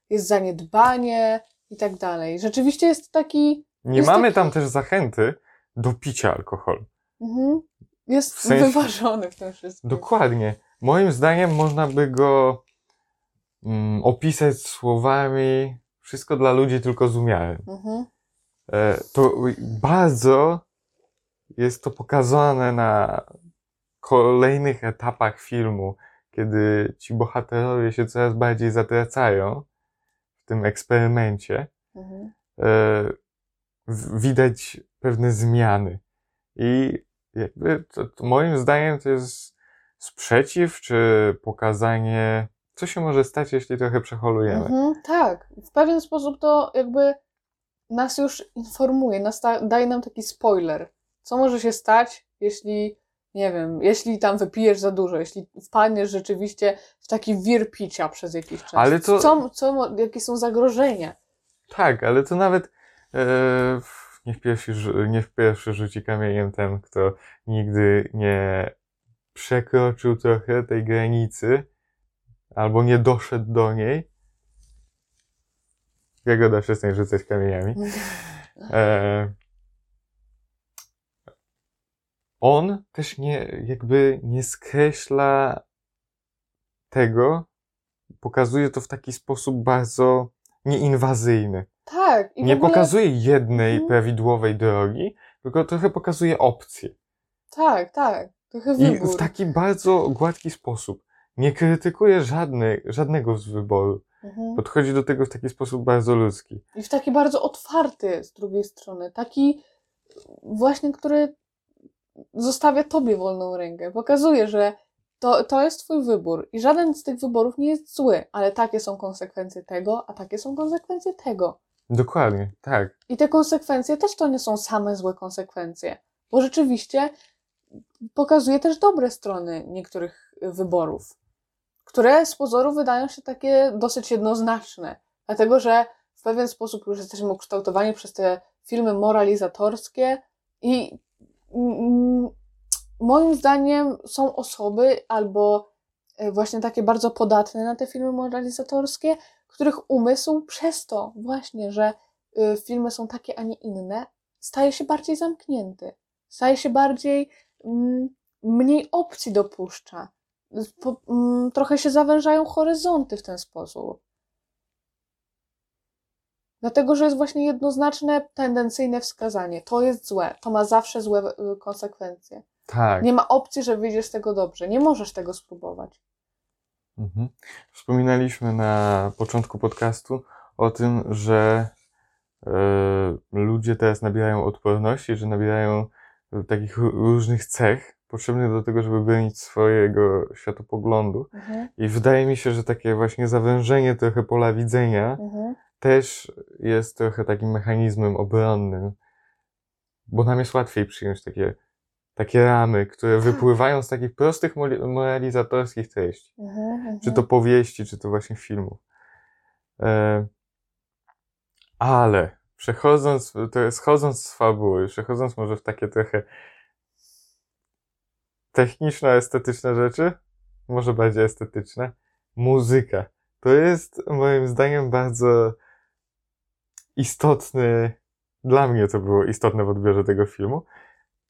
jest zaniedbanie i tak dalej. Rzeczywiście jest taki, Nie Jest mamy taki- tam też zachęty do picia alkoholu. mhm, jest W sensie- wyważony w tym wszystkim. Dokładnie. Moim zdaniem można by go mm, opisać słowami wszystko dla ludzi tylko z umiarem. Mhm. E, to bardzo jest to pokazane na kolejnych etapach filmu, kiedy ci bohaterowie się coraz bardziej zatracają w tym eksperymencie. Mhm. e, widać pewne zmiany. I jakby to, to moim zdaniem to jest sprzeciw, czy pokazanie, co się może stać, jeśli trochę przeholujemy. Mhm, tak, w pewien sposób to jakby nas już informuje, nas ta, daje nam taki spoiler. Co może się stać, jeśli, nie wiem, jeśli tam wypijesz za dużo, jeśli wpadniesz rzeczywiście w taki wir picia przez jakiś czas. Ale to- Co, co, jakie są zagrożenia? Tak, ale to nawet e, w- niech, pierwszy, rzu- niech pierwszy rzuci kamieniem ten, kto nigdy nie przekroczył trochę tej granicy, albo nie doszedł do niej. Jagoda, przestań rzucać kamieniami. E, on też nie, jakby nie skreśla tego, pokazuje to w taki sposób bardzo nieinwazyjny. Tak, nie ogóle, pokazuje jednej Mhm. prawidłowej drogi, tylko trochę pokazuje opcje. tak, tak, trochę I wybór. w taki bardzo gładki sposób. Nie krytykuje żadnej, żadnego z wyboru. Mhm. Podchodzi do tego w taki sposób bardzo ludzki. I w taki bardzo otwarty z drugiej strony, taki właśnie, który zostawia tobie wolną rękę. Pokazuje, że to, to jest twój wybór i żaden z tych wyborów nie jest zły, ale takie są konsekwencje tego, a takie są konsekwencje tego. Dokładnie, tak. I te konsekwencje też to nie są same złe konsekwencje, bo rzeczywiście pokazuje też dobre strony niektórych wyborów, które z pozoru wydają się takie dosyć jednoznaczne, dlatego że w pewien sposób już jesteśmy ukształtowani przez te filmy moralizatorskie i moim zdaniem są osoby albo e, właśnie takie bardzo podatne na te filmy moralizatorskie, których umysł przez to właśnie, że y, filmy są takie, a nie inne, staje się bardziej zamknięty, staje się bardziej mniej opcji dopuszcza. Po, mm, trochę się zawężają horyzonty w ten sposób. Dlatego, że jest właśnie jednoznaczne, tendencyjne wskazanie. To jest złe, to ma zawsze złe y, konsekwencje. Tak. Nie ma opcji, że wyjdziesz z tego dobrze. Nie możesz tego spróbować. Mhm. Wspominaliśmy na początku podcastu o tym, że e, ludzie teraz nabierają odporności, że nabierają takich różnych cech potrzebnych do tego, żeby bronić swojego światopoglądu. Mhm. I wydaje mi się, że takie właśnie zawężenie trochę pola widzenia Mhm. też jest trochę takim mechanizmem obronnym, bo nam jest łatwiej przyjąć takie, takie ramy, które Tak. wypływają z takich prostych moralizatorskich treści. Mhm. Mhm. Czy to powieści, czy to właśnie filmów. E, ale przechodząc, to schodząc z fabuły, przechodząc może w takie trochę techniczno-estetyczne rzeczy, może bardziej estetyczne, muzyka. To jest moim zdaniem bardzo istotny, dla mnie to było istotne w odbiorze tego filmu.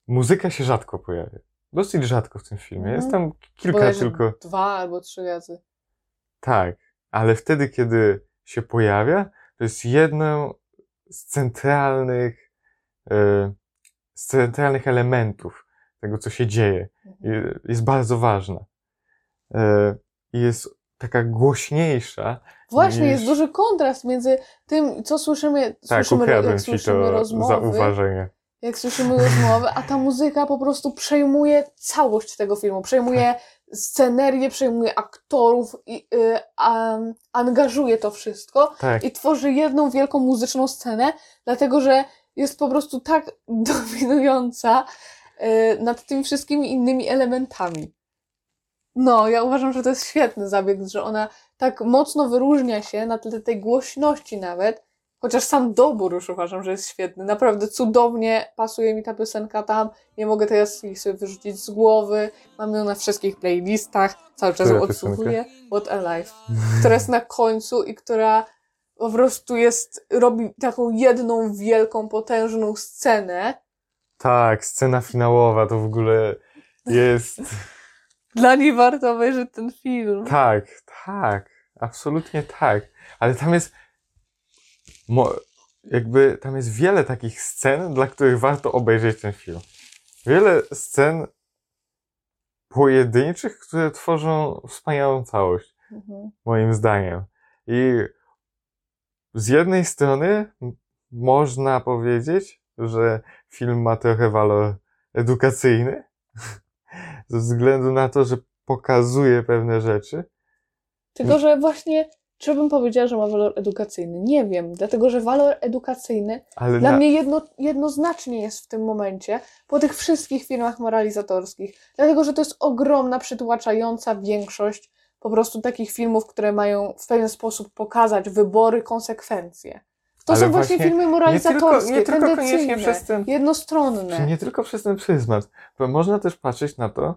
Muzyka się rzadko pojawia. Dosyć rzadko w tym filmie. Mhm. Jest tam kilka Bodajże tylko. Dwa albo trzy razy. Tak, ale wtedy, kiedy się pojawia, to jest jedną z centralnych, e, z centralnych elementów tego, co się dzieje. Mhm. Jest bardzo ważna. E, I jest taka głośniejsza. Właśnie, niż- jest duży kontrast między tym, co słyszymy, Tak, słyszymy jak słyszymy to rozmowy, zauważenie. jak słyszymy rozmowy, a ta muzyka po prostu przejmuje całość tego filmu, przejmuje scenerię, przejmuje aktorów i y, a, angażuje to wszystko Tak, i tworzy jedną wielką muzyczną scenę, dlatego że jest po prostu tak dominująca y, nad tymi wszystkimi innymi elementami. No, ja uważam, że to jest świetny zabieg, że ona tak mocno wyróżnia się na tle tej głośności nawet, chociaż sam dobór już uważam, że jest świetny. Naprawdę cudownie pasuje mi ta piosenka tam. Nie mogę teraz jej sobie wyrzucić z głowy. Mam ją na wszystkich playlistach. Cały czas ją odsłuchuję. What a Life. Która jest na końcu i która po prostu jest, robi taką jedną wielką, potężną scenę. tak, scena finałowa to w ogóle jest. Dla niej warto obejrzeć ten film. Tak, tak, absolutnie tak. Ale tam jest. Jakby tam jest wiele takich scen, dla których warto obejrzeć ten film. Wiele scen pojedynczych, które tworzą wspaniałą całość, Mhm. moim zdaniem. I z jednej strony można powiedzieć, że film ma trochę walor edukacyjny, ze względu na to, że pokazuje pewne rzeczy, Tylko, że właśnie, czy bym powiedziała, że ma walor edukacyjny? Nie wiem, dlatego, że walor edukacyjny ale dla na, mnie jedno, jednoznacznie jest w tym momencie, po tych wszystkich filmach moralizatorskich, dlatego, że to jest ogromna, przytłaczająca większość po prostu takich filmów, które mają w pewien sposób pokazać wybory, konsekwencje. To Ale są właśnie właśnie filmy nie moralizatorskie, tylko, nie tylko koniecznie przez ten, jednostronne. nie tylko przez ten pryzmat, bo można też patrzeć na to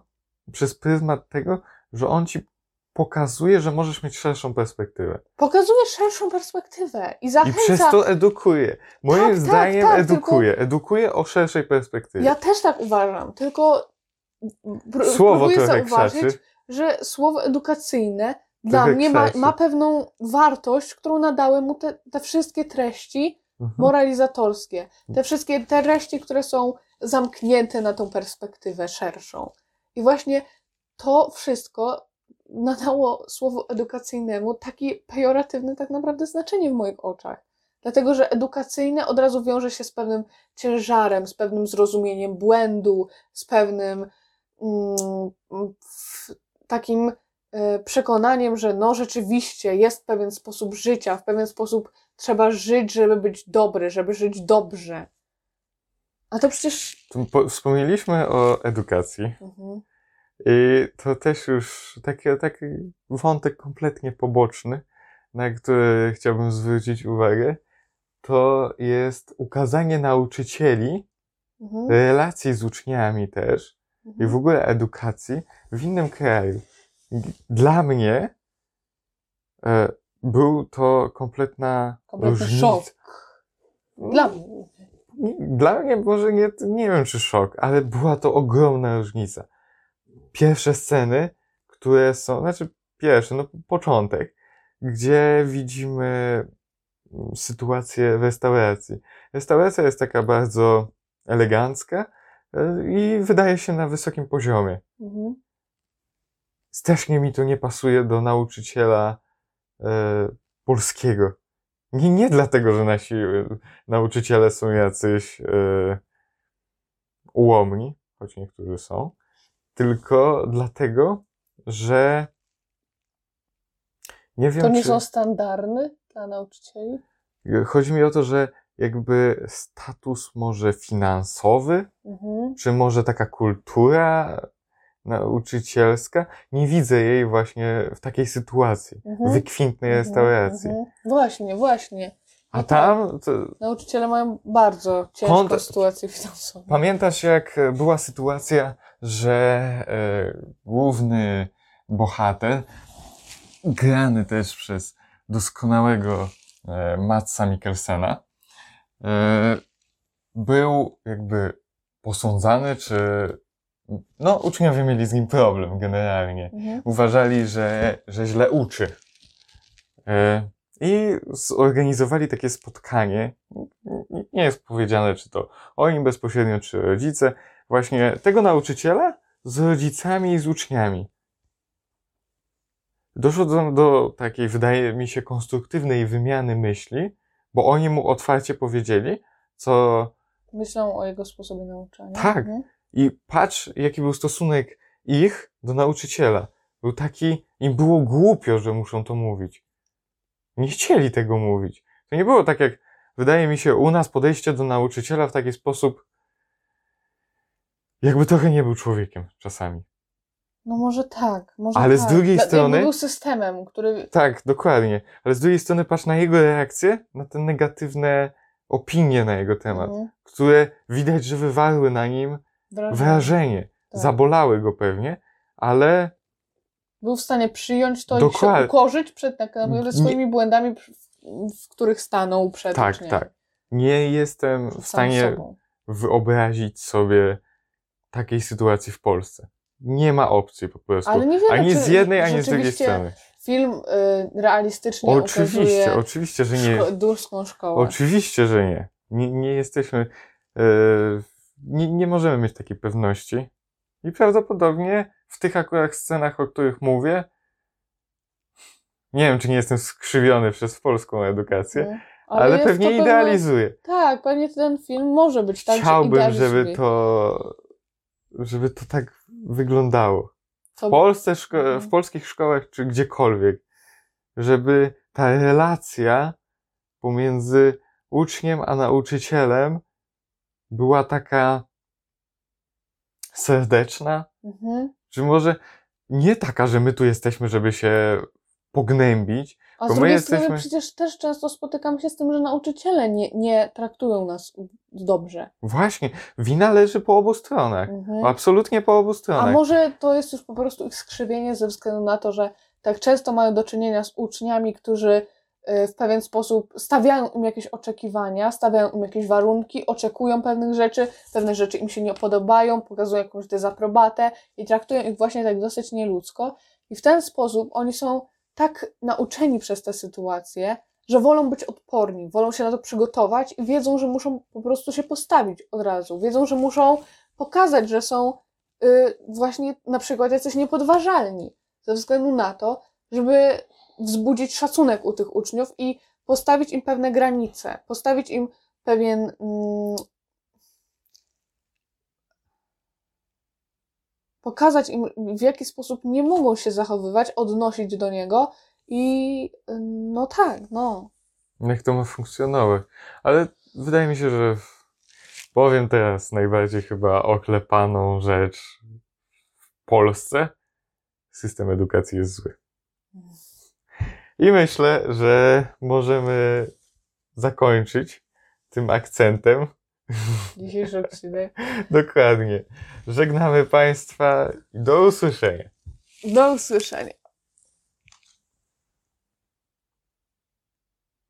przez pryzmat tego, że on ci pokazuje, że możesz mieć szerszą perspektywę. Pokazuje szerszą perspektywę i I zachęca. przez to edukuje. Moim Tak, tak, zdaniem tak, edukuje. Edukuje o szerszej perspektywie. Ja też tak uważam, tylko pr- Słowo próbuję zauważyć, krzaczy. że słowo edukacyjne dla mnie ma, ma pewną wartość, którą nadały mu te, te wszystkie treści Mhm. moralizatorskie. Te wszystkie te treści, które są zamknięte na tą perspektywę szerszą. I właśnie to wszystko nadało słowu edukacyjnemu takie pejoratywne tak naprawdę znaczenie w moich oczach. Dlatego, że edukacyjne od razu wiąże się z pewnym ciężarem, z pewnym zrozumieniem błędu, z pewnym mm, takim e, przekonaniem, że no rzeczywiście jest pewien sposób życia, w pewien sposób trzeba żyć, żeby być dobry, żeby żyć dobrze. A to przecież. Wspomnieliśmy o edukacji. Mhm. I to też już taki, taki wątek kompletnie poboczny, na który chciałbym zwrócić uwagę, to jest ukazanie nauczycieli, Mhm. relacji z uczniami też i w Mhm. ogóle edukacji w innym kraju. Dla mnie e, był to kompletna Kompletny różnica. szok. Dla mnie. Dla mnie może nie, nie wiem czy szok, ale była to ogromna różnica. Pierwsze sceny, które są, znaczy pierwsze, no początek, gdzie widzimy mm, sytuację w restauracji. Restauracja jest taka bardzo elegancka e, i wydaje się na wysokim poziomie. Mhm. Strasznie mi to nie pasuje do nauczyciela e, polskiego. Nie, nie dlatego, że nasi nauczyciele są jacyś e, ułomni, choć niektórzy są, tylko dlatego, że nie wiem, To nie czy... są standardy dla nauczycieli? Chodzi mi o to, że jakby status może finansowy, Mhm. czy może taka kultura nauczycielska, nie widzę jej właśnie w takiej sytuacji, Mhm. wykwintnej Mhm, restauracji. mhm. Właśnie, właśnie. A tam, to, Nauczyciele mają bardzo ciężką Kont- sytuację finansową. pamiętasz jak była sytuacja, że e, główny bohater, grany też przez doskonałego e, Matsa Mikkelsena, e, był jakby posądzany, czy no uczniowie mieli z nim problem generalnie. Mhm. uważali, że, że źle uczy. E, I zorganizowali takie spotkanie. Nie jest powiedziane, czy to oni bezpośrednio, czy rodzice, właśnie tego nauczyciela z rodzicami i z uczniami. Doszło do, do takiej, wydaje mi się, konstruktywnej wymiany myśli, bo oni mu otwarcie powiedzieli, co Myślą o jego sposobie nauczania. Tak. Mhm. i patrz, jaki był stosunek ich do nauczyciela. Był taki, im było głupio, że muszą to mówić. Nie chcieli tego mówić. To nie było tak jak, wydaje mi się, u nas podejście do nauczyciela w taki sposób, jakby trochę nie był człowiekiem czasami. No może tak, może Ale z tak. drugiej Dla- strony- był systemem, który... Tak, dokładnie. Ale z drugiej strony patrz na jego reakcję, na te negatywne opinie na jego temat, Mhm. które widać, że wywarły na nim Wrażenie. wrażenie. Tak. Zabolały go pewnie, ale Był w stanie przyjąć to i Dokładnie. się ukorzyć przed tak naprawdę Nie- swoimi błędami, w których stanął przed Tak, uczniami. tak. nie jestem Przed w stanie wyobrazić sobie takiej sytuacji w Polsce. Nie ma opcji po prostu. Ale nie wiemy, ani z jednej, ani z drugiej strony. Film y, realistycznie Oczywiście, oczywiście, że nie. szko- durską szkołę. Oczywiście, że nie. Nie, nie jesteśmy. e, nie, nie możemy mieć takiej pewności. I prawdopodobnie w tych akurat scenach, o których mówię, nie wiem, czy nie jestem skrzywiony przez polską edukację, Mhm. ale, jest pewnie to pewne- idealizuję. Tak, pewnie ten film może być tak, że Chciałbym, idealizuje. żeby to, żeby to tak wyglądało. To- W Polsce, szko- Mhm. w polskich szkołach, czy gdziekolwiek, żeby ta relacja pomiędzy uczniem a nauczycielem była taka serdeczna, Mhm. Czy może nie taka, że my tu jesteśmy, żeby się pognębić, A z Bo my drugiej strony jesteśmy- przecież też często spotykam się z tym, że nauczyciele nie, nie traktują nas dobrze. Właśnie, wina leży po obu stronach. Mhm. Absolutnie po obu A stronach. może to jest już po prostu ich skrzywienie ze względu na to, że tak często mają do czynienia z uczniami, którzy w pewien sposób stawiają im jakieś oczekiwania, stawiają im jakieś warunki, oczekują pewnych rzeczy, pewne rzeczy im się nie podobają, pokazują jakąś dezaprobatę i traktują ich właśnie tak dosyć nieludzko. I w ten sposób oni są tak nauczeni przez tę sytuację, że wolą być odporni, wolą się na to przygotować i wiedzą, że muszą po prostu się postawić od razu. Wiedzą, że muszą pokazać, że są y, właśnie na przykład jacyś niepodważalni, ze względu na to, żeby wzbudzić szacunek u tych uczniów i postawić im pewne granice, postawić im pewien. Mm, pokazać im, w jaki sposób nie mogą się zachowywać, odnosić do niego i no tak, no. Jak to ma funkcjonować? Ale wydaje mi się, że powiem teraz najbardziej chyba oklepaną rzecz w Polsce. System edukacji jest zły. I myślę, że możemy zakończyć tym akcentem. Dzisiejszy odcinek. Dokładnie. Żegnamy Państwa i do usłyszenia. Do usłyszenia.